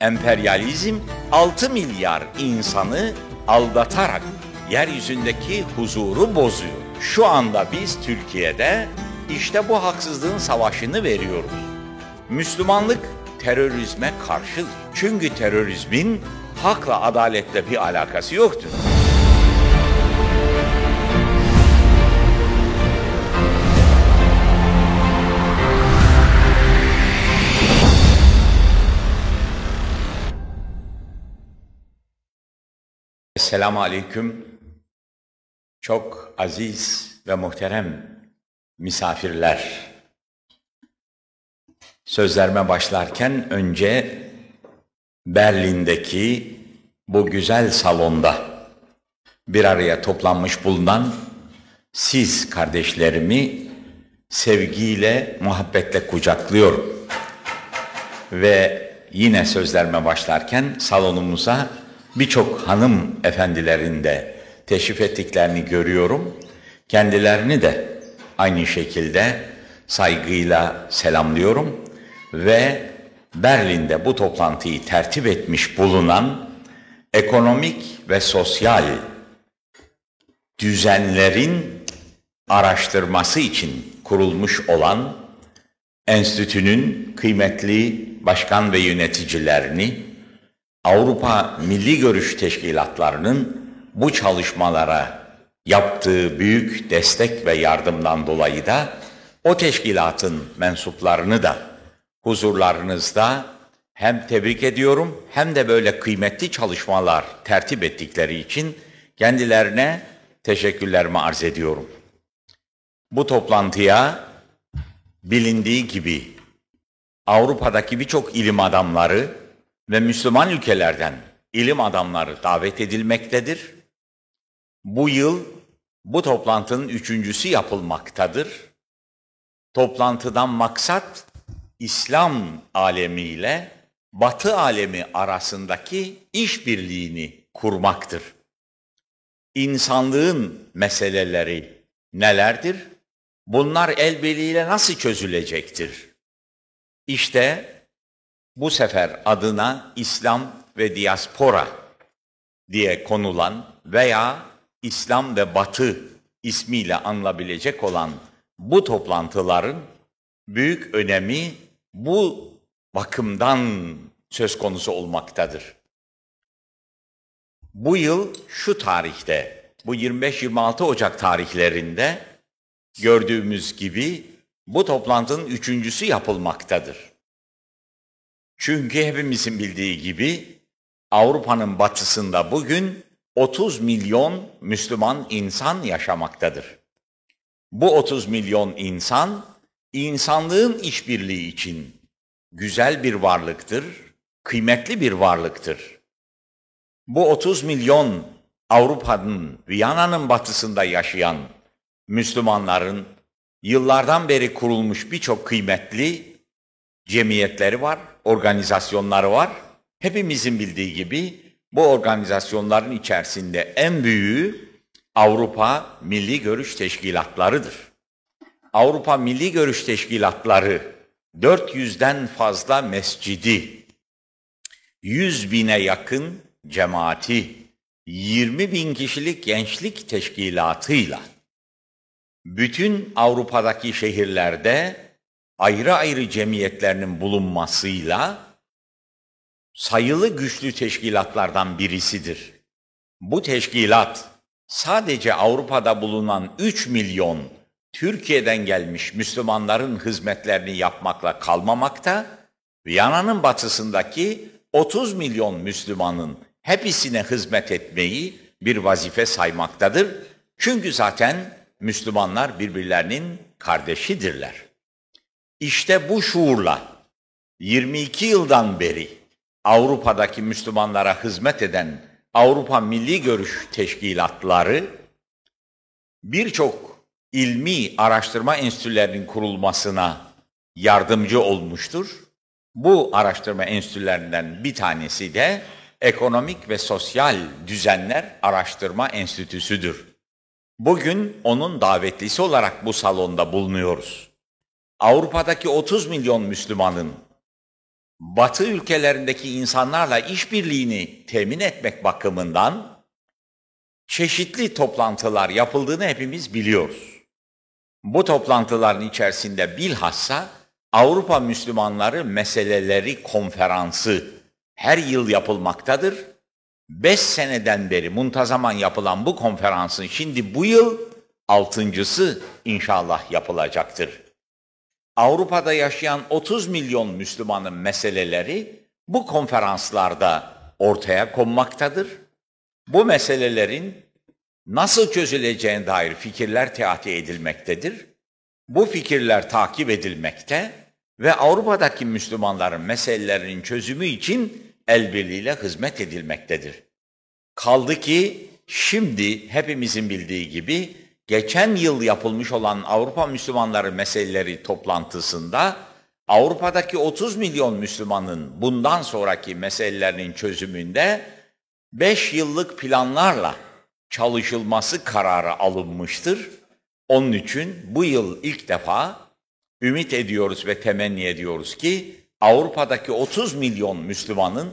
Emperyalizm 6 milyar insanı aldatarak yeryüzündeki huzuru bozuyor. Şu anda biz Türkiye'de işte bu haksızlığın savaşını veriyoruz. Müslümanlık terörizme karşıdır. Çünkü terörizmin hakla adaletle bir alakası yoktur. Esselamu Aleyküm. Çok aziz ve muhterem misafirler. Sözlerime başlarken önce Berlin'deki bu güzel salonda bir araya toplanmış bulunan siz kardeşlerimi sevgiyle, muhabbetle kucaklıyorum. Ve yine sözlerime başlarken salonumuza birçok hanım efendilerin de teşrif ettiklerini görüyorum. Kendilerini de aynı şekilde saygıyla selamlıyorum ve Berlin'de bu toplantıyı tertip etmiş bulunan ekonomik ve sosyal düzenlerin araştırması için kurulmuş olan enstitünün kıymetli başkan ve yöneticilerini Avrupa Milli Görüş Teşkilatlarının bu çalışmalara yaptığı büyük destek ve yardımdan dolayı da o teşkilatın mensuplarını da huzurlarınızda hem tebrik ediyorum hem de böyle kıymetli çalışmalar tertip ettikleri için kendilerine teşekkürlerimi arz ediyorum. Bu toplantıya bilindiği gibi Avrupa'daki birçok ilim adamları ve Müslüman ülkelerden ilim adamları davet edilmektedir. Bu yıl bu toplantının üçüncüsü yapılmaktadır. Toplantıdan maksat İslam alemiyle Batı alemi arasındaki işbirliğini kurmaktır. İnsanlığın meseleleri nelerdir? Bunlar el nasıl çözülecektir? İşte bu sefer adına İslam ve diaspora diye konulan veya İslam ve Batı ismiyle anılabilecek olan bu toplantıların büyük önemi bu bakımdan söz konusu olmaktadır. Bu yıl şu tarihte, bu 25-26 Ocak tarihlerinde gördüğümüz gibi bu toplantının üçüncüsü yapılmaktadır. Çünkü hepimizin bildiği gibi Avrupa'nın batısında bugün 30 milyon Müslüman insan yaşamaktadır. Bu 30 milyon insan insanlığın işbirliği için güzel bir varlıktır, kıymetli bir varlıktır. Bu 30 milyon Avrupa'nın, Viyana'nın batısında yaşayan Müslümanların yıllardan beri kurulmuş birçok kıymetli cemiyetleri var, organizasyonları var. Hepimizin bildiği gibi bu organizasyonların içerisinde en büyüğü Avrupa Milli Görüş Teşkilatlarıdır. Avrupa Milli Görüş Teşkilatları 400'den fazla mescidi, 100 bine yakın cemaati, 20 bin kişilik gençlik teşkilatıyla bütün Avrupa'daki şehirlerde ayrı ayrı cemiyetlerinin bulunmasıyla sayılı güçlü teşkilatlardan birisidir. Bu teşkilat sadece Avrupa'da bulunan 3 milyon Türkiye'den gelmiş Müslümanların hizmetlerini yapmakla kalmamakta, Viyana'nın batısındaki 30 milyon Müslümanın hepsine hizmet etmeyi bir vazife saymaktadır. Çünkü zaten Müslümanlar birbirlerinin kardeşidirler. İşte bu şuurla 22 yıldan beri Avrupa'daki Müslümanlara hizmet eden Avrupa Milli Görüş Teşkilatları birçok ilmi araştırma enstitülerinin kurulmasına yardımcı olmuştur. Bu araştırma enstitülerinden bir tanesi de Ekonomik ve Sosyal Düzenler Araştırma Enstitüsü'dür. Bugün onun davetlisi olarak bu salonda bulunuyoruz. Avrupa'daki 30 milyon Müslümanın Batı ülkelerindeki insanlarla işbirliğini temin etmek bakımından çeşitli toplantılar yapıldığını hepimiz biliyoruz. Bu toplantıların içerisinde bilhassa Avrupa Müslümanları Meseleleri Konferansı her yıl yapılmaktadır. Beş seneden beri muntazaman yapılan bu konferansın şimdi bu yıl altıncısı inşallah yapılacaktır. Avrupa'da yaşayan 30 milyon Müslümanın meseleleri bu konferanslarda ortaya konmaktadır. Bu meselelerin nasıl çözüleceğine dair fikirler teati edilmektedir. Bu fikirler takip edilmekte ve Avrupa'daki Müslümanların meselelerinin çözümü için el birliğiyle hizmet edilmektedir. Kaldı ki şimdi hepimizin bildiği gibi geçen yıl yapılmış olan Avrupa Müslümanları meseleleri toplantısında Avrupa'daki 30 milyon Müslümanın bundan sonraki meselelerinin çözümünde 5 yıllık planlarla çalışılması kararı alınmıştır. Onun için bu yıl ilk defa ümit ediyoruz ve temenni ediyoruz ki Avrupa'daki 30 milyon Müslümanın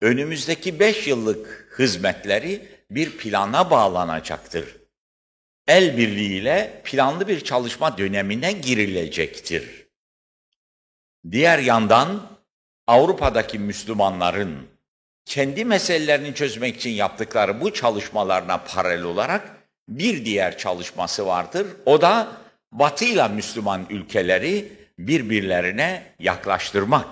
önümüzdeki 5 yıllık hizmetleri bir plana bağlanacaktır. El birliğiyle planlı bir çalışma dönemine girilecektir. Diğer yandan Avrupa'daki Müslümanların kendi meselelerini çözmek için yaptıkları bu çalışmalarına paralel olarak bir diğer çalışması vardır. O da Batı ile Müslüman ülkeleri birbirlerine yaklaştırmak,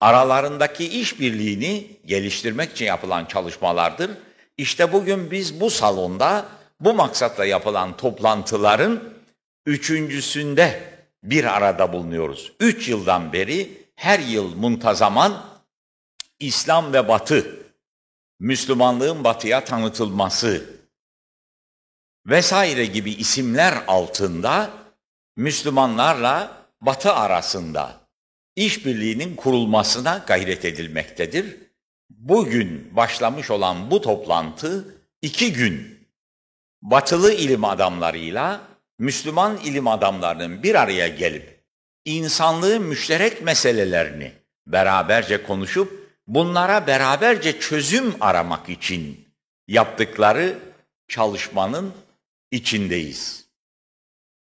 aralarındaki işbirliğini geliştirmek için yapılan çalışmalardır. İşte bugün biz bu salonda bu maksatla yapılan toplantıların üçüncüsünde bir arada bulunuyoruz. Üç yıldan beri her yıl muntazaman İslam ve Batı, Müslümanlığın Batı'ya tanıtılması vesaire gibi isimler altında Müslümanlarla Batı arasında işbirliğinin kurulmasına gayret edilmektedir. Bugün başlamış olan bu toplantı iki gün batılı ilim adamlarıyla Müslüman ilim adamlarının bir araya gelip insanlığın müşterek meselelerini beraberce konuşup bunlara beraberce çözüm aramak için yaptıkları çalışmanın içindeyiz.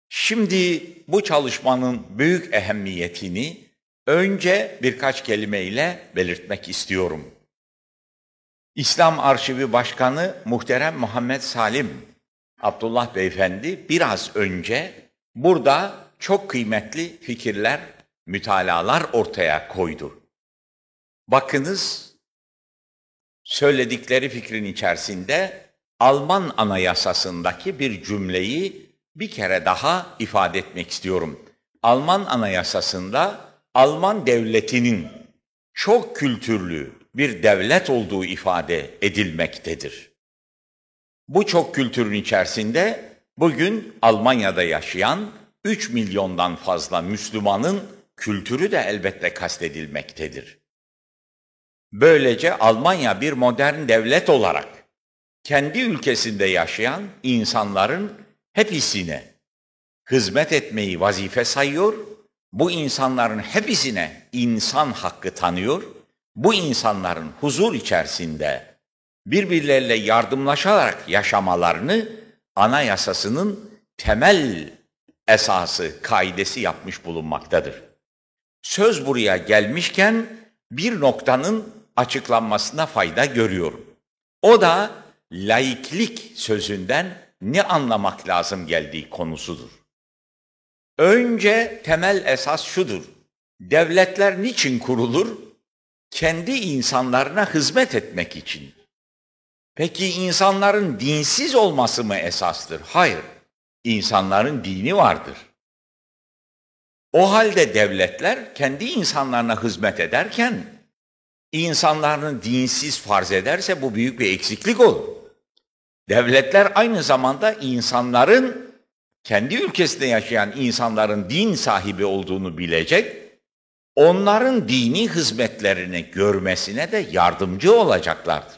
Şimdi bu çalışmanın büyük ehemmiyetini önce birkaç kelimeyle belirtmek istiyorum. İslam Arşivi Başkanı Muhterem Muhammed Salim Abdullah Beyefendi biraz önce burada çok kıymetli fikirler, mütalalar ortaya koydu. Bakınız söyledikleri fikrin içerisinde Alman anayasasındaki bir cümleyi bir kere daha ifade etmek istiyorum. Alman anayasasında Alman devletinin çok kültürlü bir devlet olduğu ifade edilmektedir. Bu çok kültürün içerisinde bugün Almanya'da yaşayan 3 milyondan fazla Müslümanın kültürü de elbette kastedilmektedir. Böylece Almanya bir modern devlet olarak kendi ülkesinde yaşayan insanların hepsine hizmet etmeyi vazife sayıyor, bu insanların hepsine insan hakkı tanıyor, bu insanların huzur içerisinde birbirleriyle yardımlaşarak yaşamalarını anayasasının temel esası, kaidesi yapmış bulunmaktadır. Söz buraya gelmişken bir noktanın açıklanmasına fayda görüyorum. O da laiklik sözünden ne anlamak lazım geldiği konusudur. Önce temel esas şudur. Devletler niçin kurulur? Kendi insanlarına hizmet etmek için. Peki insanların dinsiz olması mı esastır? Hayır. İnsanların dini vardır. O halde devletler kendi insanlarına hizmet ederken insanların dinsiz farz ederse bu büyük bir eksiklik olur. Devletler aynı zamanda insanların kendi ülkesinde yaşayan insanların din sahibi olduğunu bilecek, onların dini hizmetlerini görmesine de yardımcı olacaklardır.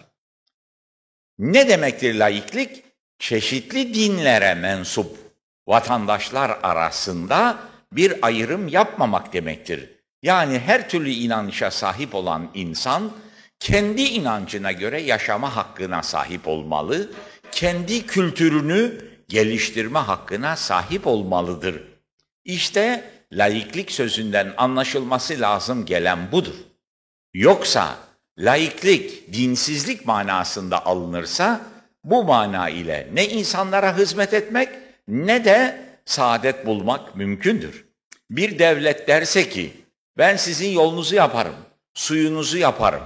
Ne demektir laiklik? Çeşitli dinlere mensup vatandaşlar arasında bir ayrım yapmamak demektir. Yani her türlü inanışa sahip olan insan kendi inancına göre yaşama hakkına sahip olmalı, kendi kültürünü geliştirme hakkına sahip olmalıdır. İşte laiklik sözünden anlaşılması lazım gelen budur. Yoksa laiklik dinsizlik manasında alınırsa bu mana ile ne insanlara hizmet etmek ne de saadet bulmak mümkündür. Bir devlet derse ki ben sizin yolunuzu yaparım, suyunuzu yaparım,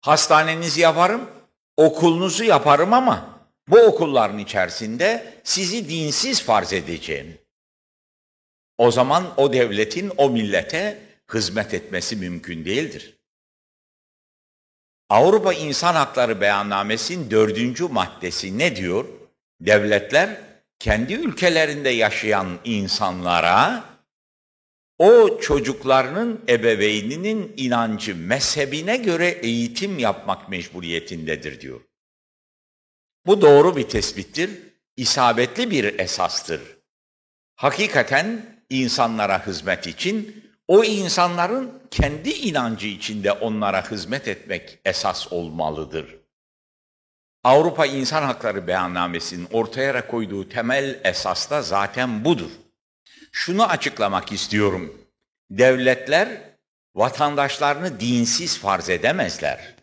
hastanenizi yaparım, okulunuzu yaparım ama bu okulların içerisinde sizi dinsiz farz edeceğim. O zaman o devletin o millete hizmet etmesi mümkün değildir. Avrupa İnsan Hakları Beyannamesi'nin dördüncü maddesi ne diyor? Devletler kendi ülkelerinde yaşayan insanlara o çocuklarının ebeveyninin inancı, mezhebine göre eğitim yapmak mecburiyetindedir diyor. Bu doğru bir tespittir, isabetli bir esastır. Hakikaten insanlara hizmet için o insanların kendi inancı içinde onlara hizmet etmek esas olmalıdır. Avrupa İnsan Hakları Beyannamesi'nin ortaya koyduğu temel esas da zaten budur. Şunu açıklamak istiyorum. Devletler vatandaşlarını dinsiz farz edemezler.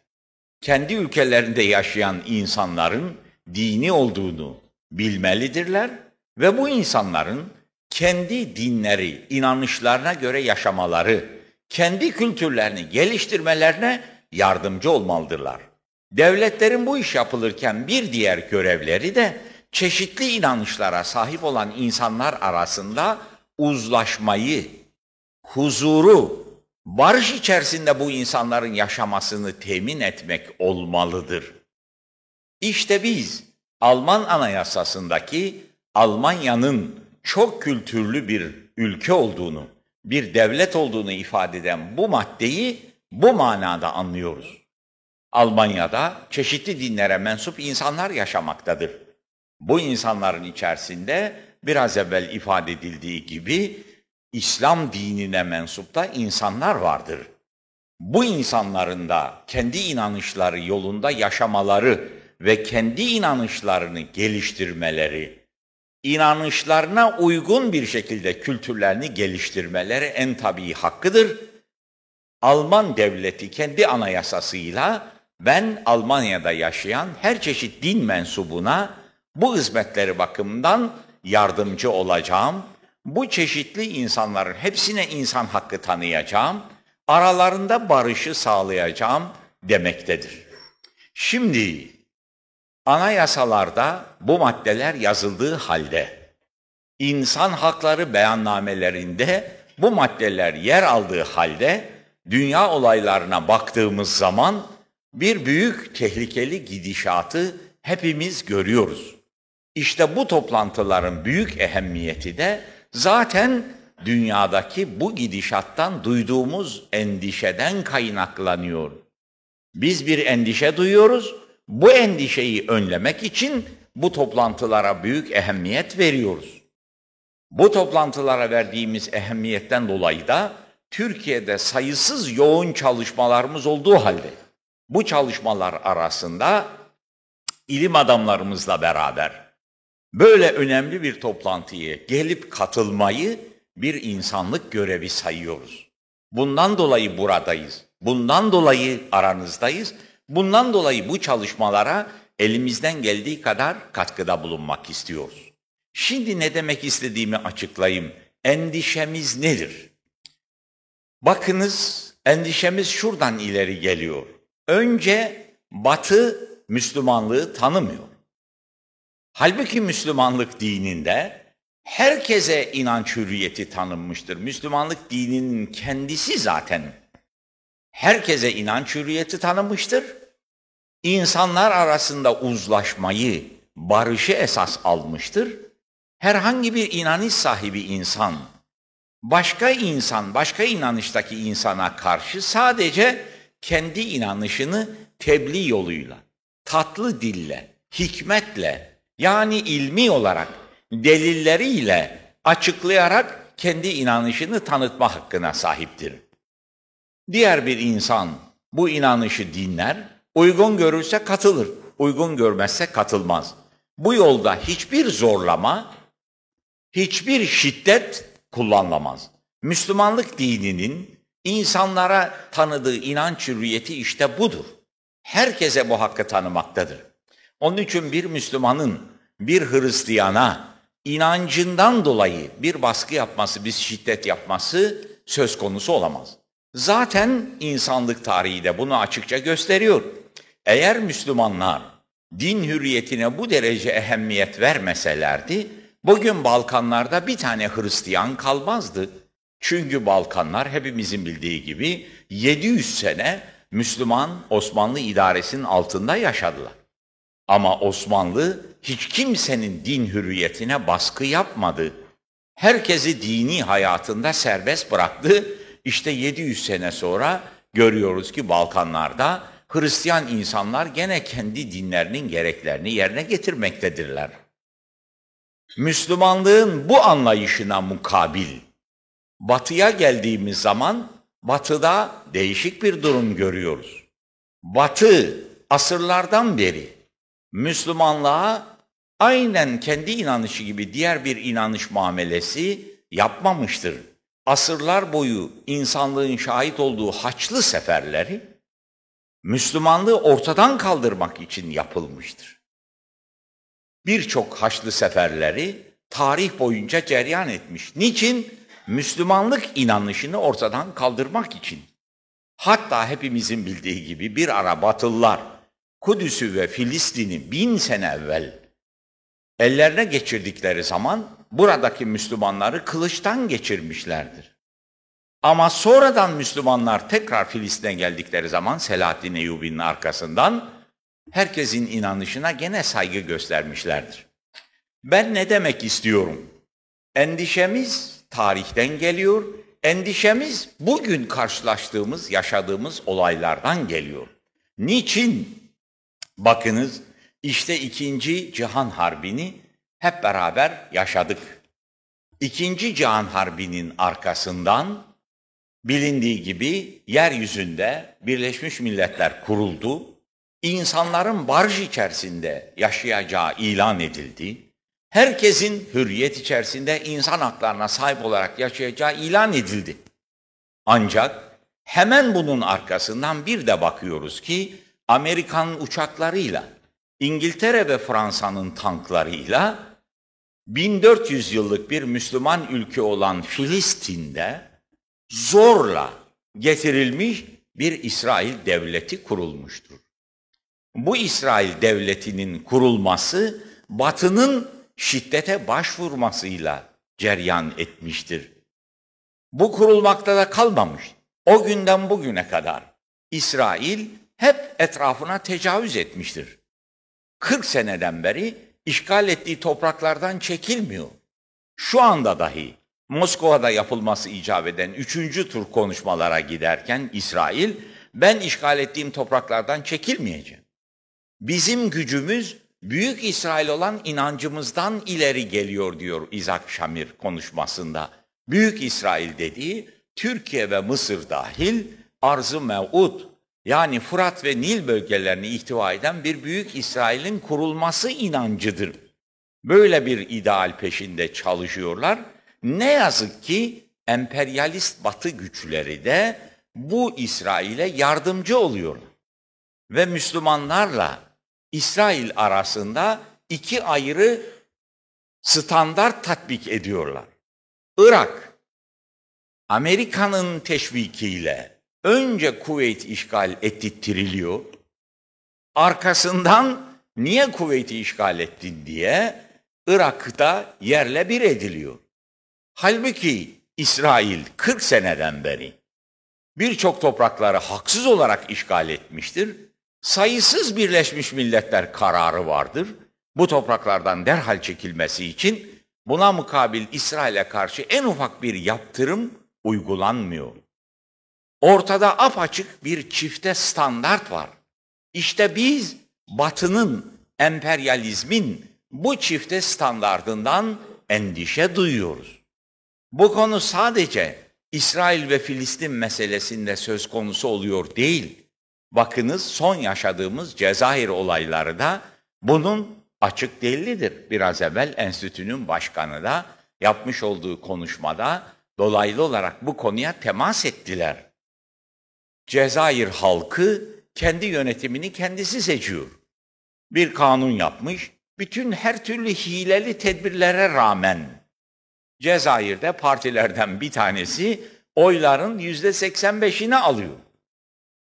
Kendi ülkelerinde yaşayan insanların dini olduğunu bilmelidirler ve bu insanların kendi dinleri, inanışlarına göre yaşamaları, kendi kültürlerini geliştirmelerine yardımcı olmalıdırlar. Devletlerin bu iş yapılırken bir diğer görevleri de çeşitli inanışlara sahip olan insanlar arasında uzlaşmayı, huzuru, barış içerisinde bu insanların yaşamasını temin etmek olmalıdır. İşte biz Alman Anayasası'ndaki Almanya'nın çok kültürlü bir ülke olduğunu, bir devlet olduğunu ifade eden bu maddeyi bu manada anlıyoruz. Almanya'da çeşitli dinlere mensup insanlar yaşamaktadır. Bu insanların içerisinde biraz evvel ifade edildiği gibi İslam dinine mensup da insanlar vardır. Bu insanların da kendi inanışları yolunda yaşamaları ve kendi inanışlarını geliştirmeleri, inanışlarına uygun bir şekilde kültürlerini geliştirmeleri en tabii hakkıdır. Alman devleti kendi anayasasıyla ben Almanya'da yaşayan her çeşit din mensubuna bu hizmetleri bakımından yardımcı olacağım. Bu çeşitli insanların hepsine insan hakkı tanıyacağım. Aralarında barışı sağlayacağım demektedir. Şimdi Anayasalarda bu maddeler yazıldığı halde insan hakları beyannamelerinde bu maddeler yer aldığı halde dünya olaylarına baktığımız zaman bir büyük tehlikeli gidişatı hepimiz görüyoruz. İşte bu toplantıların büyük ehemmiyeti de zaten dünyadaki bu gidişattan duyduğumuz endişeden kaynaklanıyor. Biz bir endişe duyuyoruz bu endişeyi önlemek için bu toplantılara büyük ehemmiyet veriyoruz. Bu toplantılara verdiğimiz ehemmiyetten dolayı da Türkiye'de sayısız yoğun çalışmalarımız olduğu halde bu çalışmalar arasında ilim adamlarımızla beraber böyle önemli bir toplantıya gelip katılmayı bir insanlık görevi sayıyoruz. Bundan dolayı buradayız. Bundan dolayı aranızdayız Bundan dolayı bu çalışmalara elimizden geldiği kadar katkıda bulunmak istiyoruz. Şimdi ne demek istediğimi açıklayayım. Endişemiz nedir? Bakınız endişemiz şuradan ileri geliyor. Önce Batı Müslümanlığı tanımıyor. Halbuki Müslümanlık dininde herkese inanç hürriyeti tanınmıştır. Müslümanlık dininin kendisi zaten herkese inanç hürriyeti tanımıştır. İnsanlar arasında uzlaşmayı, barışı esas almıştır. Herhangi bir inanış sahibi insan, başka insan, başka inanıştaki insana karşı sadece kendi inanışını tebliğ yoluyla, tatlı dille, hikmetle, yani ilmi olarak, delilleriyle açıklayarak kendi inanışını tanıtma hakkına sahiptir. Diğer bir insan bu inanışı dinler, uygun görürse katılır, uygun görmezse katılmaz. Bu yolda hiçbir zorlama, hiçbir şiddet kullanılamaz. Müslümanlık dininin insanlara tanıdığı inanç hürriyeti işte budur. Herkese bu hakkı tanımaktadır. Onun için bir Müslümanın bir Hristiyana inancından dolayı bir baskı yapması, bir şiddet yapması söz konusu olamaz. Zaten insanlık tarihi de bunu açıkça gösteriyor. Eğer Müslümanlar din hürriyetine bu derece ehemmiyet vermeselerdi, bugün Balkanlarda bir tane Hristiyan kalmazdı. Çünkü Balkanlar hepimizin bildiği gibi 700 sene Müslüman Osmanlı idaresinin altında yaşadılar. Ama Osmanlı hiç kimsenin din hürriyetine baskı yapmadı. Herkesi dini hayatında serbest bıraktı. İşte 700 sene sonra görüyoruz ki Balkanlarda Hristiyan insanlar gene kendi dinlerinin gereklerini yerine getirmektedirler. Müslümanlığın bu anlayışına mukabil batıya geldiğimiz zaman batıda değişik bir durum görüyoruz. Batı asırlardan beri Müslümanlığa aynen kendi inanışı gibi diğer bir inanış muamelesi yapmamıştır. Asırlar boyu insanlığın şahit olduğu haçlı seferleri Müslümanlığı ortadan kaldırmak için yapılmıştır. Birçok haçlı seferleri tarih boyunca ceryan etmiş. Niçin? Müslümanlık inanışını ortadan kaldırmak için. Hatta hepimizin bildiği gibi bir ara Batılılar Kudüs'ü ve Filistin'i bin sene evvel ellerine geçirdikleri zaman buradaki Müslümanları kılıçtan geçirmişlerdir. Ama sonradan Müslümanlar tekrar Filistin'e geldikleri zaman Selahaddin Eyyubi'nin arkasından herkesin inanışına gene saygı göstermişlerdir. Ben ne demek istiyorum? Endişemiz tarihten geliyor, endişemiz bugün karşılaştığımız, yaşadığımız olaylardan geliyor. Niçin? Bakınız işte ikinci Cihan Harbi'ni hep beraber yaşadık. İkinci Cihan Harbi'nin arkasından bilindiği gibi yeryüzünde Birleşmiş Milletler kuruldu. İnsanların barış içerisinde yaşayacağı ilan edildi. Herkesin hürriyet içerisinde insan haklarına sahip olarak yaşayacağı ilan edildi. Ancak hemen bunun arkasından bir de bakıyoruz ki Amerikan uçaklarıyla, İngiltere ve Fransa'nın tanklarıyla 1400 yıllık bir Müslüman ülke olan Filistin'de zorla getirilmiş bir İsrail devleti kurulmuştur. Bu İsrail devletinin kurulması Batı'nın şiddete başvurmasıyla ceryan etmiştir. Bu kurulmakta da kalmamış. O günden bugüne kadar İsrail hep etrafına tecavüz etmiştir. 40 seneden beri işgal ettiği topraklardan çekilmiyor. Şu anda dahi Moskova'da yapılması icap eden üçüncü tur konuşmalara giderken İsrail, ben işgal ettiğim topraklardan çekilmeyeceğim. Bizim gücümüz Büyük İsrail olan inancımızdan ileri geliyor diyor İzak Şamir konuşmasında. Büyük İsrail dediği Türkiye ve Mısır dahil arz-ı mev'ud yani Fırat ve Nil bölgelerini ihtiva eden bir büyük İsrail'in kurulması inancıdır. Böyle bir ideal peşinde çalışıyorlar. Ne yazık ki emperyalist batı güçleri de bu İsrail'e yardımcı oluyorlar. Ve Müslümanlarla İsrail arasında iki ayrı standart tatbik ediyorlar. Irak, Amerika'nın teşvikiyle önce Kuveyt işgal ettiriliyor. Arkasından niye Kuveyt'i işgal ettin diye Irak'ta yerle bir ediliyor. Halbuki İsrail 40 seneden beri birçok toprakları haksız olarak işgal etmiştir. Sayısız Birleşmiş Milletler kararı vardır. Bu topraklardan derhal çekilmesi için buna mukabil İsrail'e karşı en ufak bir yaptırım uygulanmıyor. Ortada apaçık bir çifte standart var. İşte biz Batı'nın, emperyalizmin bu çifte standardından endişe duyuyoruz. Bu konu sadece İsrail ve Filistin meselesinde söz konusu oluyor değil. Bakınız son yaşadığımız Cezayir olayları da bunun açık delilidir. Biraz evvel enstitünün başkanı da yapmış olduğu konuşmada dolaylı olarak bu konuya temas ettiler. Cezayir halkı kendi yönetimini kendisi seçiyor. Bir kanun yapmış, bütün her türlü hileli tedbirlere rağmen Cezayir'de partilerden bir tanesi oyların yüzde 85'ini alıyor.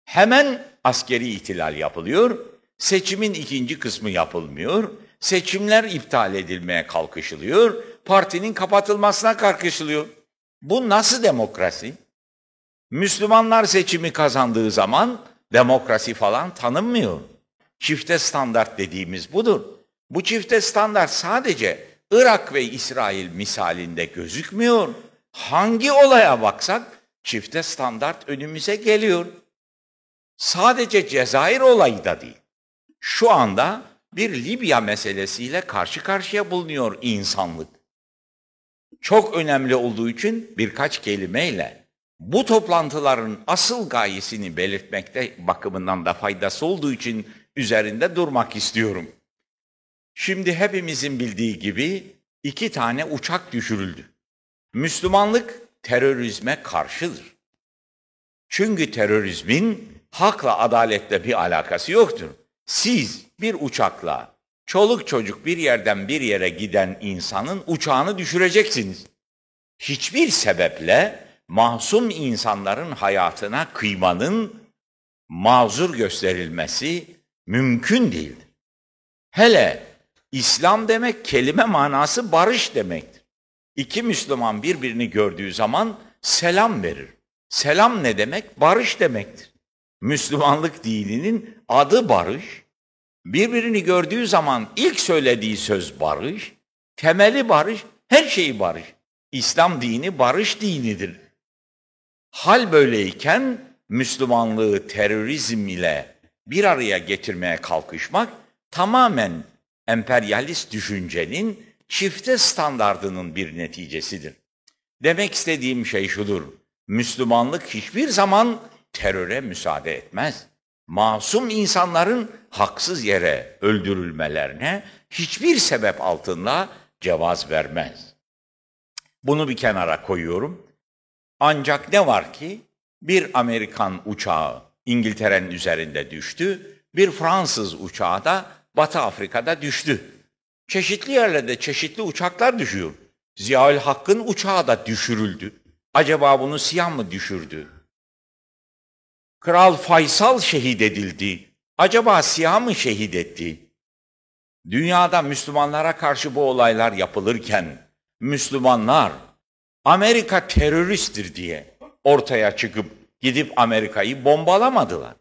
Hemen askeri ihtilal yapılıyor, seçimin ikinci kısmı yapılmıyor, seçimler iptal edilmeye kalkışılıyor, partinin kapatılmasına kalkışılıyor. Bu nasıl demokrasi? Müslümanlar seçimi kazandığı zaman demokrasi falan tanınmıyor. Çifte standart dediğimiz budur. Bu çifte standart sadece Irak ve İsrail misalinde gözükmüyor. Hangi olaya baksak çifte standart önümüze geliyor. Sadece Cezayir olayı da değil. Şu anda bir Libya meselesiyle karşı karşıya bulunuyor insanlık. Çok önemli olduğu için birkaç kelimeyle bu toplantıların asıl gayesini belirtmekte bakımından da faydası olduğu için üzerinde durmak istiyorum. Şimdi hepimizin bildiği gibi iki tane uçak düşürüldü. Müslümanlık terörizme karşıdır. Çünkü terörizmin hakla adaletle bir alakası yoktur. Siz bir uçakla çoluk çocuk bir yerden bir yere giden insanın uçağını düşüreceksiniz. Hiçbir sebeple masum insanların hayatına kıymanın mazur gösterilmesi mümkün değildir. Hele İslam demek kelime manası barış demektir. İki Müslüman birbirini gördüğü zaman selam verir. Selam ne demek? Barış demektir. Müslümanlık dininin adı barış. Birbirini gördüğü zaman ilk söylediği söz barış, temeli barış, her şeyi barış. İslam dini barış dinidir. Hal böyleyken Müslümanlığı terörizm ile bir araya getirmeye kalkışmak tamamen emperyalist düşüncenin çifte standardının bir neticesidir. Demek istediğim şey şudur. Müslümanlık hiçbir zaman teröre müsaade etmez. Masum insanların haksız yere öldürülmelerine hiçbir sebep altında cevaz vermez. Bunu bir kenara koyuyorum. Ancak ne var ki bir Amerikan uçağı İngiltere'nin üzerinde düştü, bir Fransız uçağı da Batı Afrika'da düştü. Çeşitli yerlerde çeşitli uçaklar düşüyor. Ziyaül Hakk'ın uçağı da düşürüldü. Acaba bunu siyah mı düşürdü? Kral Faysal şehit edildi. Acaba siyah mı şehit etti? Dünyada Müslümanlara karşı bu olaylar yapılırken Müslümanlar Amerika teröristtir diye ortaya çıkıp gidip Amerika'yı bombalamadılar.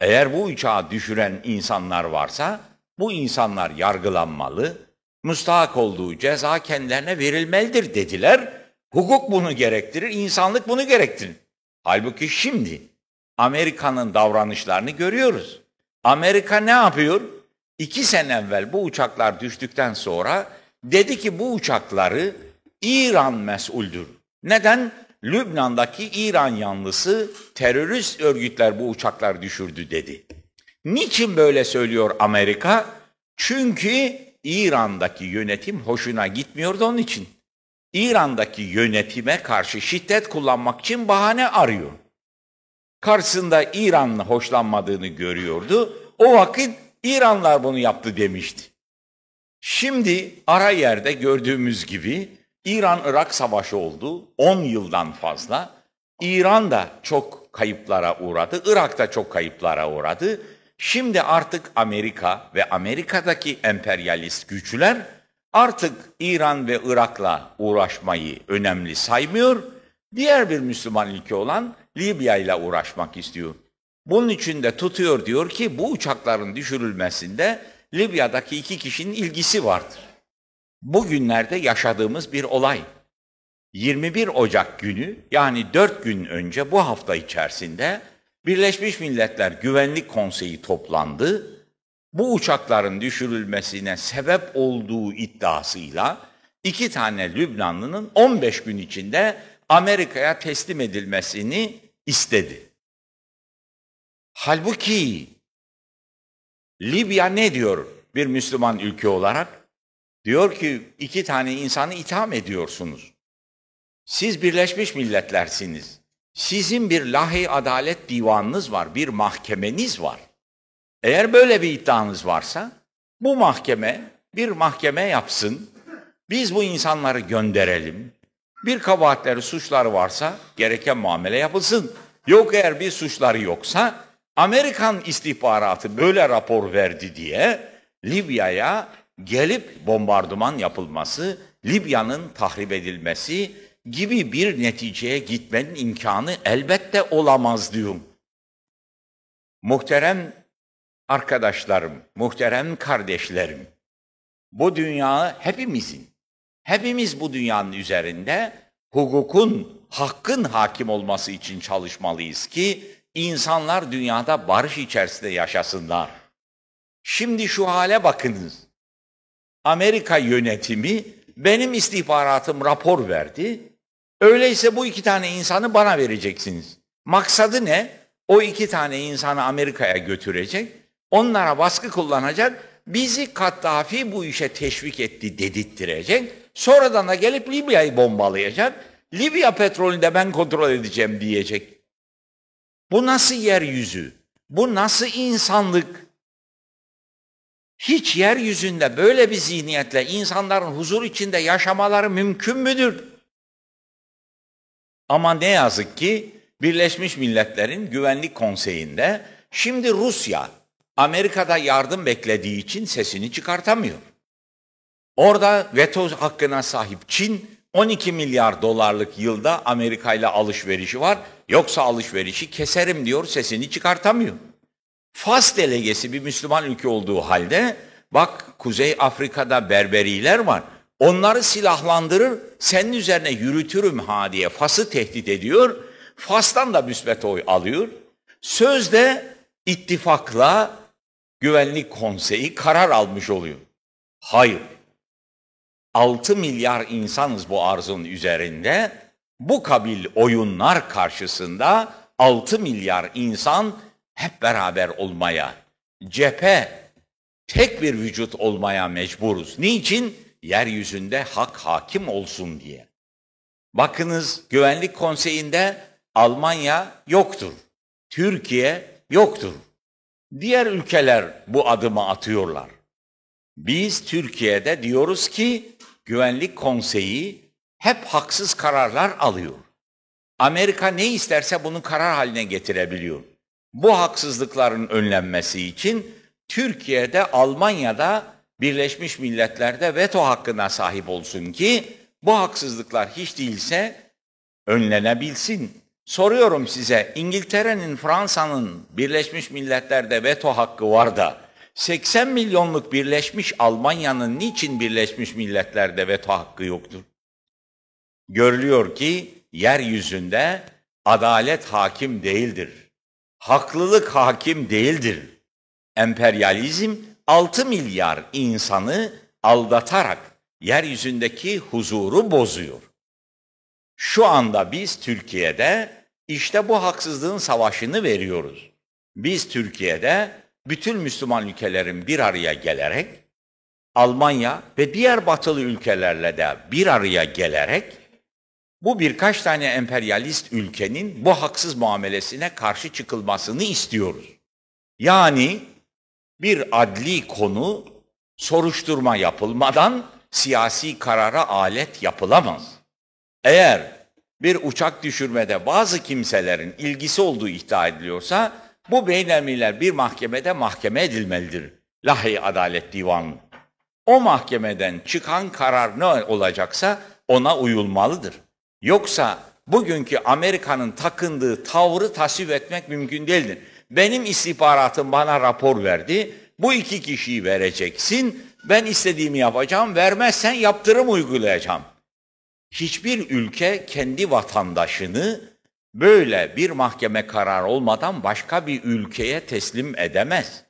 Eğer bu uçağı düşüren insanlar varsa bu insanlar yargılanmalı, müstahak olduğu ceza kendilerine verilmelidir dediler. Hukuk bunu gerektirir, insanlık bunu gerektirir. Halbuki şimdi Amerika'nın davranışlarını görüyoruz. Amerika ne yapıyor? İki sene evvel bu uçaklar düştükten sonra dedi ki bu uçakları İran mesuldür. Neden? Lübnan'daki İran yanlısı terörist örgütler bu uçaklar düşürdü dedi. Niçin böyle söylüyor Amerika? Çünkü İran'daki yönetim hoşuna gitmiyordu onun için. İran'daki yönetime karşı şiddet kullanmak için bahane arıyor. Karşısında İran'la hoşlanmadığını görüyordu. O vakit İranlar bunu yaptı demişti. Şimdi ara yerde gördüğümüz gibi İran-Irak savaşı oldu 10 yıldan fazla. İran da çok kayıplara uğradı, Irak da çok kayıplara uğradı. Şimdi artık Amerika ve Amerika'daki emperyalist güçler artık İran ve Irak'la uğraşmayı önemli saymıyor. Diğer bir Müslüman ülke olan Libya ile uğraşmak istiyor. Bunun için de tutuyor diyor ki bu uçakların düşürülmesinde Libya'daki iki kişinin ilgisi vardır. Bugünlerde yaşadığımız bir olay. 21 Ocak günü yani 4 gün önce bu hafta içerisinde Birleşmiş Milletler Güvenlik Konseyi toplandı. Bu uçakların düşürülmesine sebep olduğu iddiasıyla iki tane Lübnanlı'nın 15 gün içinde Amerika'ya teslim edilmesini istedi. Halbuki Libya ne diyor bir Müslüman ülke olarak? Diyor ki iki tane insanı itham ediyorsunuz. Siz Birleşmiş Milletlersiniz. Sizin bir lahi adalet divanınız var, bir mahkemeniz var. Eğer böyle bir iddianız varsa bu mahkeme bir mahkeme yapsın. Biz bu insanları gönderelim. Bir kabahatleri, suçları varsa gereken muamele yapılsın. Yok eğer bir suçları yoksa Amerikan istihbaratı böyle rapor verdi diye Libya'ya gelip bombardıman yapılması, Libya'nın tahrip edilmesi gibi bir neticeye gitmenin imkanı elbette olamaz diyorum. Muhterem arkadaşlarım, muhterem kardeşlerim, bu dünya hepimizin. Hepimiz bu dünyanın üzerinde hukukun, hakkın hakim olması için çalışmalıyız ki insanlar dünyada barış içerisinde yaşasınlar. Şimdi şu hale bakınız. Amerika yönetimi benim istihbaratım rapor verdi. Öyleyse bu iki tane insanı bana vereceksiniz. Maksadı ne? O iki tane insanı Amerika'ya götürecek, onlara baskı kullanacak, bizi Kaddafi bu işe teşvik etti dedirttirecek, sonradan da gelip Libya'yı bombalayacak, Libya petrolünü de ben kontrol edeceğim diyecek. Bu nasıl yeryüzü? Bu nasıl insanlık? Hiç yeryüzünde böyle bir zihniyetle insanların huzur içinde yaşamaları mümkün müdür? Ama ne yazık ki Birleşmiş Milletler'in Güvenlik Konseyi'nde şimdi Rusya Amerika'da yardım beklediği için sesini çıkartamıyor. Orada veto hakkına sahip Çin 12 milyar dolarlık yılda Amerika ile alışverişi var. Yoksa alışverişi keserim diyor sesini çıkartamıyor. Fas delegesi bir Müslüman ülke olduğu halde bak Kuzey Afrika'da Berberiler var. Onları silahlandırır, senin üzerine yürütürüm ha diye Fas'ı tehdit ediyor. Fas'tan da müsbet oy alıyor. Sözde ittifakla Güvenlik Konseyi karar almış oluyor. Hayır. 6 milyar insanız bu arzun üzerinde. Bu kabil oyunlar karşısında 6 milyar insan hep beraber olmaya, cephe, tek bir vücut olmaya mecburuz. Niçin? Yeryüzünde hak hakim olsun diye. Bakınız Güvenlik Konseyi'nde Almanya yoktur. Türkiye yoktur. Diğer ülkeler bu adımı atıyorlar. Biz Türkiye'de diyoruz ki Güvenlik Konseyi hep haksız kararlar alıyor. Amerika ne isterse bunu karar haline getirebiliyor. Bu haksızlıkların önlenmesi için Türkiye'de, Almanya'da, Birleşmiş Milletler'de veto hakkına sahip olsun ki bu haksızlıklar hiç değilse önlenebilsin. Soruyorum size, İngiltere'nin, Fransa'nın Birleşmiş Milletler'de veto hakkı var da 80 milyonluk Birleşmiş Almanya'nın niçin Birleşmiş Milletler'de veto hakkı yoktur? Görülüyor ki yeryüzünde adalet hakim değildir. Haklılık hakim değildir. Emperyalizm 6 milyar insanı aldatarak yeryüzündeki huzuru bozuyor. Şu anda biz Türkiye'de işte bu haksızlığın savaşını veriyoruz. Biz Türkiye'de bütün Müslüman ülkelerin bir araya gelerek Almanya ve diğer batılı ülkelerle de bir araya gelerek bu birkaç tane emperyalist ülkenin bu haksız muamelesine karşı çıkılmasını istiyoruz. Yani bir adli konu soruşturma yapılmadan siyasi karara alet yapılamaz. Eğer bir uçak düşürmede bazı kimselerin ilgisi olduğu iddia ediliyorsa bu beynelmiler bir mahkemede mahkeme edilmelidir. Lahi Adalet Divanı. O mahkemeden çıkan karar ne olacaksa ona uyulmalıdır. Yoksa bugünkü Amerika'nın takındığı tavrı tasvip etmek mümkün değildir. Benim istihbaratım bana rapor verdi. Bu iki kişiyi vereceksin. Ben istediğimi yapacağım. Vermezsen yaptırım uygulayacağım. Hiçbir ülke kendi vatandaşını böyle bir mahkeme karar olmadan başka bir ülkeye teslim edemez.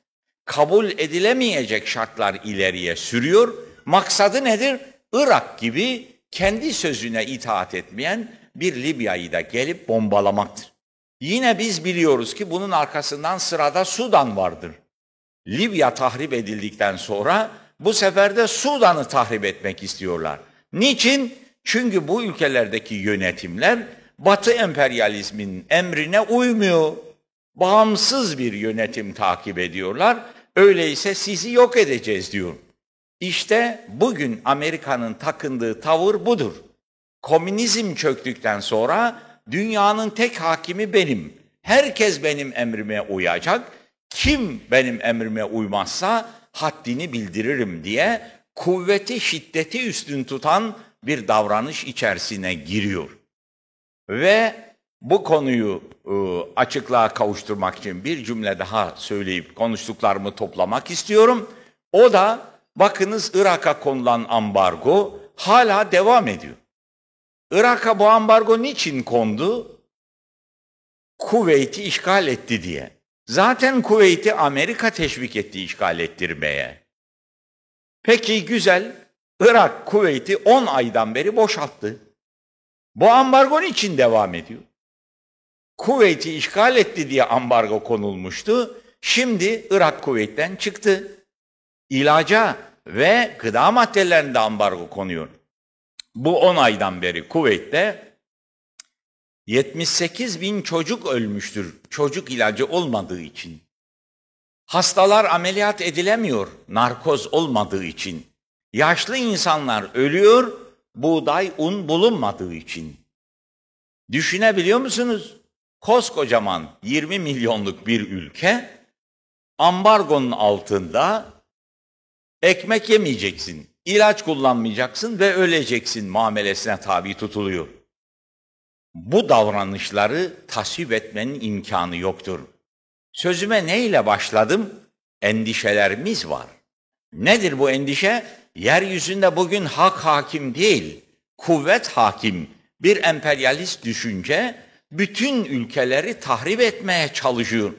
Kabul edilemeyecek şartlar ileriye sürüyor. Maksadı nedir? Irak gibi kendi sözüne itaat etmeyen bir Libya'yı da gelip bombalamaktır. Yine biz biliyoruz ki bunun arkasından sırada Sudan vardır. Libya tahrip edildikten sonra bu sefer de Sudan'ı tahrip etmek istiyorlar. Niçin? Çünkü bu ülkelerdeki yönetimler Batı emperyalizmin emrine uymuyor. Bağımsız bir yönetim takip ediyorlar. Öyleyse sizi yok edeceğiz diyor. İşte bugün Amerika'nın takındığı tavır budur. Komünizm çöktükten sonra dünyanın tek hakimi benim. Herkes benim emrime uyacak. Kim benim emrime uymazsa haddini bildiririm diye kuvveti şiddeti üstün tutan bir davranış içerisine giriyor. Ve bu konuyu e, açıklığa kavuşturmak için bir cümle daha söyleyip konuştuklarımı toplamak istiyorum. O da bakınız Irak'a konulan ambargo hala devam ediyor. Irak'a bu ambargo niçin kondu? Kuveyt'i işgal etti diye. Zaten Kuveyt'i Amerika teşvik etti işgal ettirmeye. Peki güzel, Irak Kuveyt'i 10 aydan beri boşalttı. Bu ambargo için devam ediyor? Kuveyt'i işgal etti diye ambargo konulmuştu. Şimdi Irak Kuveyt'ten çıktı. İlaca ve gıda maddelerinde ambargo konuyor. Bu 10 aydan beri Kuveyt'te 78 bin çocuk ölmüştür çocuk ilacı olmadığı için. Hastalar ameliyat edilemiyor narkoz olmadığı için. Yaşlı insanlar ölüyor buğday, un bulunmadığı için. Düşünebiliyor musunuz? Koskocaman 20 milyonluk bir ülke ambargonun altında ekmek yemeyeceksin, ilaç kullanmayacaksın ve öleceksin muamelesine tabi tutuluyor. Bu davranışları tasvip etmenin imkanı yoktur. Sözüme neyle başladım? Endişelerimiz var. Nedir bu endişe? Yeryüzünde bugün hak hakim değil, kuvvet hakim. Bir emperyalist düşünce bütün ülkeleri tahrip etmeye çalışıyor.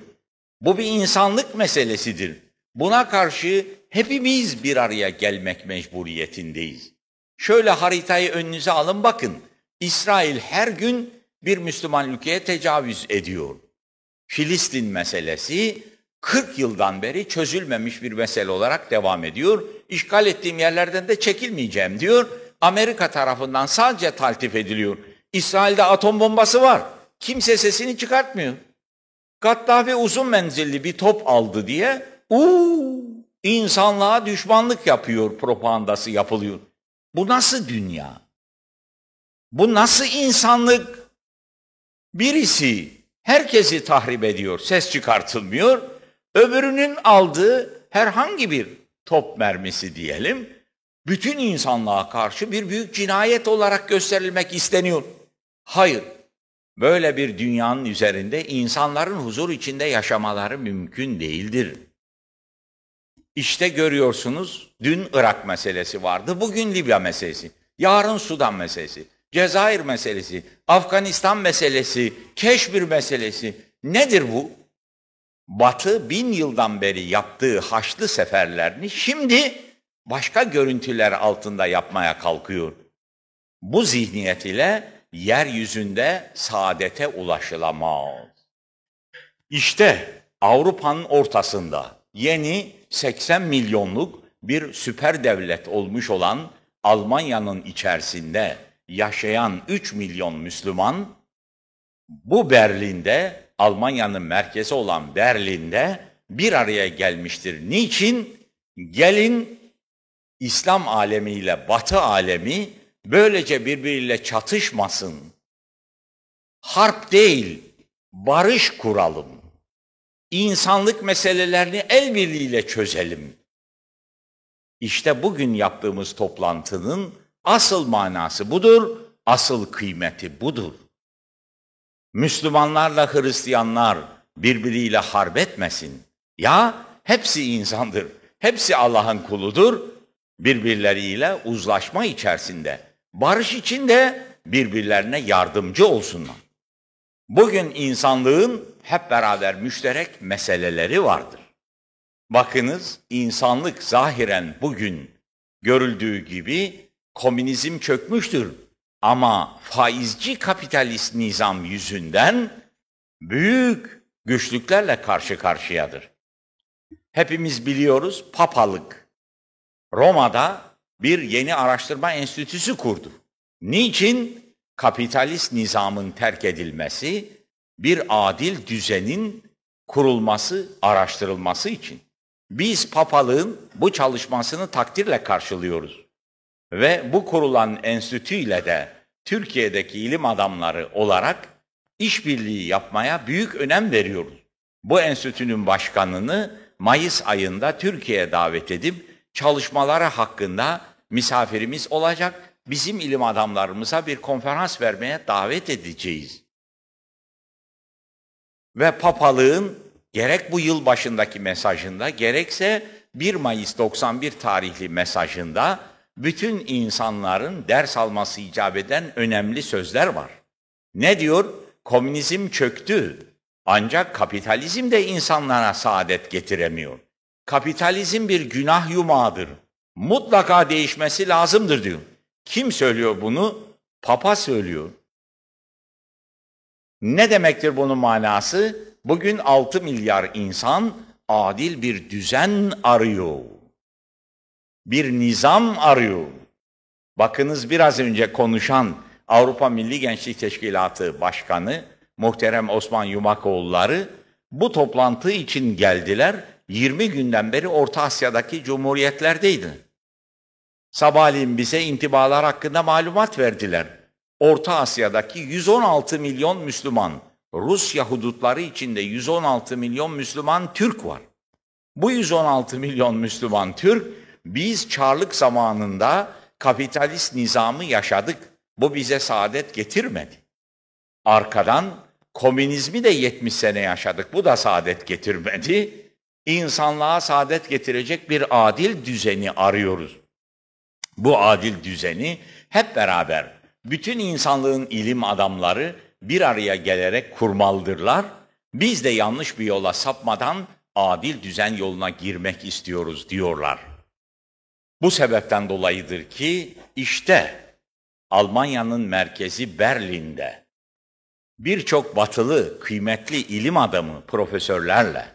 Bu bir insanlık meselesidir. Buna karşı hepimiz bir araya gelmek mecburiyetindeyiz. Şöyle haritayı önünüze alın bakın. İsrail her gün bir Müslüman ülkeye tecavüz ediyor. Filistin meselesi 40 yıldan beri çözülmemiş bir mesele olarak devam ediyor. İşgal ettiğim yerlerden de çekilmeyeceğim diyor. Amerika tarafından sadece taltif ediliyor. İsrail'de atom bombası var. Kimse sesini çıkartmıyor. Gaddafi uzun menzilli bir top aldı diye uuu insanlığa düşmanlık yapıyor propagandası yapılıyor. Bu nasıl dünya? Bu nasıl insanlık? Birisi herkesi tahrip ediyor, ses çıkartılmıyor. Öbürünün aldığı herhangi bir top mermisi diyelim, bütün insanlığa karşı bir büyük cinayet olarak gösterilmek isteniyor. Hayır, böyle bir dünyanın üzerinde insanların huzur içinde yaşamaları mümkün değildir. İşte görüyorsunuz, dün Irak meselesi vardı, bugün Libya meselesi, yarın Sudan meselesi, Cezayir meselesi, Afganistan meselesi, Keşmir meselesi. Nedir bu? Batı bin yıldan beri yaptığı haçlı seferlerini şimdi başka görüntüler altında yapmaya kalkıyor. Bu zihniyet ile yeryüzünde saadete ulaşılamaz. İşte Avrupa'nın ortasında yeni 80 milyonluk bir süper devlet olmuş olan Almanya'nın içerisinde yaşayan 3 milyon Müslüman bu Berlin'de Almanya'nın merkezi olan Berlin'de bir araya gelmiştir. Niçin? Gelin İslam alemiyle Batı alemi böylece birbiriyle çatışmasın. Harp değil, barış kuralım. İnsanlık meselelerini el birliğiyle çözelim. İşte bugün yaptığımız toplantının asıl manası budur, asıl kıymeti budur. Müslümanlarla Hristiyanlar birbiriyle harp etmesin. Ya hepsi insandır, hepsi Allah'ın kuludur. Birbirleriyle uzlaşma içerisinde, barış içinde birbirlerine yardımcı olsunlar. Bugün insanlığın hep beraber müşterek meseleleri vardır. Bakınız insanlık zahiren bugün görüldüğü gibi komünizm çökmüştür. Ama faizci kapitalist nizam yüzünden büyük güçlüklerle karşı karşıyadır. Hepimiz biliyoruz papalık Roma'da bir yeni araştırma enstitüsü kurdu. Niçin? Kapitalist nizamın terk edilmesi, bir adil düzenin kurulması, araştırılması için. Biz papalığın bu çalışmasını takdirle karşılıyoruz. Ve bu kurulan enstitüyle de Türkiye'deki ilim adamları olarak işbirliği yapmaya büyük önem veriyoruz. Bu enstitünün başkanını Mayıs ayında Türkiye'ye davet edip çalışmaları hakkında misafirimiz olacak. Bizim ilim adamlarımıza bir konferans vermeye davet edeceğiz. Ve papalığın gerek bu yıl başındaki mesajında gerekse 1 Mayıs 91 tarihli mesajında bütün insanların ders alması icap eden önemli sözler var. Ne diyor? Komünizm çöktü. Ancak kapitalizm de insanlara saadet getiremiyor. Kapitalizm bir günah yumağıdır. Mutlaka değişmesi lazımdır diyor. Kim söylüyor bunu? Papa söylüyor. Ne demektir bunun manası? Bugün 6 milyar insan adil bir düzen arıyor. Bir nizam arıyor. Bakınız biraz önce konuşan Avrupa Milli Gençlik Teşkilatı Başkanı muhterem Osman Yumakoğulları bu toplantı için geldiler. 20 günden beri Orta Asya'daki cumhuriyetlerdeydi. Sabahleyin bize intibalar hakkında malumat verdiler. Orta Asya'daki 116 milyon Müslüman, Rusya hudutları içinde 116 milyon Müslüman Türk var. Bu 116 milyon Müslüman Türk, biz Çarlık zamanında kapitalist nizamı yaşadık. Bu bize saadet getirmedi. Arkadan komünizmi de 70 sene yaşadık. Bu da saadet getirmedi. İnsanlığa saadet getirecek bir adil düzeni arıyoruz. Bu adil düzeni hep beraber bütün insanlığın ilim adamları bir araya gelerek kurmalıdırlar. Biz de yanlış bir yola sapmadan adil düzen yoluna girmek istiyoruz diyorlar. Bu sebepten dolayıdır ki işte Almanya'nın merkezi Berlin'de birçok batılı kıymetli ilim adamı profesörlerle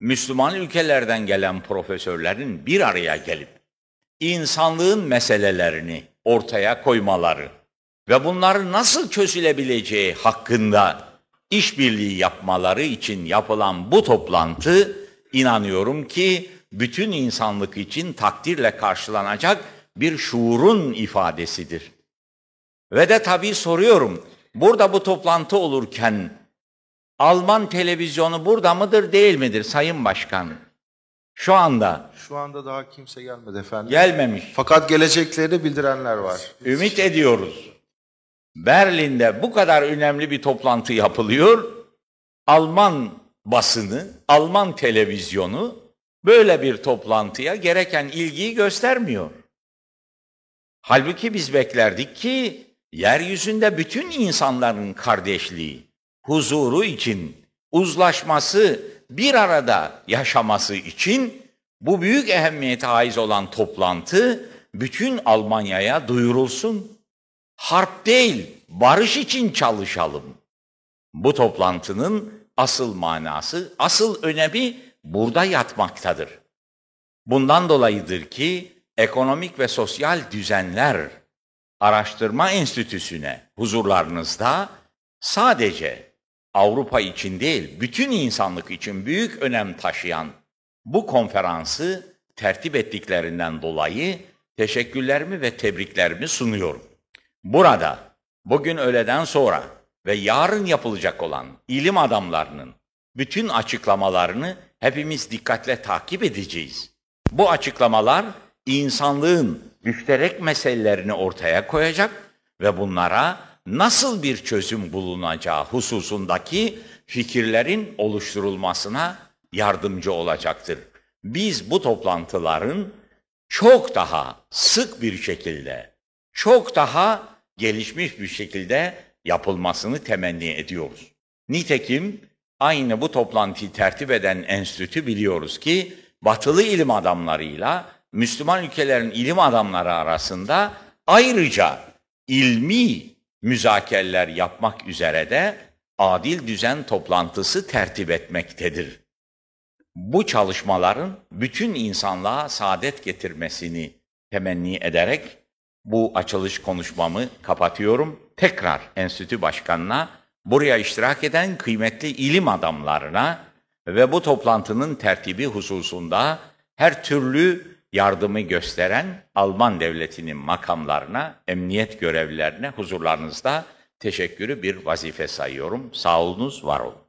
Müslüman ülkelerden gelen profesörlerin bir araya gelip insanlığın meselelerini ortaya koymaları ve bunların nasıl çözülebileceği hakkında işbirliği yapmaları için yapılan bu toplantı inanıyorum ki bütün insanlık için takdirle karşılanacak bir şuurun ifadesidir. Ve de tabii soruyorum, burada bu toplantı olurken Alman televizyonu burada mıdır değil midir Sayın Başkan? Şu anda Şu anda daha kimse gelmedi efendim. gelmemiş. Fakat geleceklerini bildirenler var. Ümit ediyoruz. Berlin'de bu kadar önemli bir toplantı yapılıyor. Alman basını, Alman televizyonu böyle bir toplantıya gereken ilgiyi göstermiyor. Halbuki biz beklerdik ki yeryüzünde bütün insanların kardeşliği, huzuru için, uzlaşması, bir arada yaşaması için bu büyük ehemmiyete haiz olan toplantı bütün Almanya'ya duyurulsun. Harp değil, barış için çalışalım. Bu toplantının asıl manası, asıl önemi burada yatmaktadır. Bundan dolayıdır ki ekonomik ve sosyal düzenler araştırma enstitüsüne huzurlarınızda sadece Avrupa için değil, bütün insanlık için büyük önem taşıyan bu konferansı tertip ettiklerinden dolayı teşekkürlerimi ve tebriklerimi sunuyorum. Burada bugün öğleden sonra ve yarın yapılacak olan ilim adamlarının bütün açıklamalarını hepimiz dikkatle takip edeceğiz. Bu açıklamalar insanlığın müşterek meselelerini ortaya koyacak ve bunlara nasıl bir çözüm bulunacağı hususundaki fikirlerin oluşturulmasına yardımcı olacaktır. Biz bu toplantıların çok daha sık bir şekilde, çok daha gelişmiş bir şekilde yapılmasını temenni ediyoruz. Nitekim aynı bu toplantıyı tertip eden enstitü biliyoruz ki batılı ilim adamlarıyla Müslüman ülkelerin ilim adamları arasında Ayrıca ilmi müzakereler yapmak üzere de adil düzen toplantısı tertip etmektedir. Bu çalışmaların bütün insanlığa saadet getirmesini temenni ederek bu açılış konuşmamı kapatıyorum. Tekrar enstitü başkanına, buraya iştirak eden kıymetli ilim adamlarına ve bu toplantının tertibi hususunda her türlü yardımı gösteren Alman devletinin makamlarına, emniyet görevlilerine huzurlarınızda teşekkürü bir vazife sayıyorum. Sağ olunuz, var olun.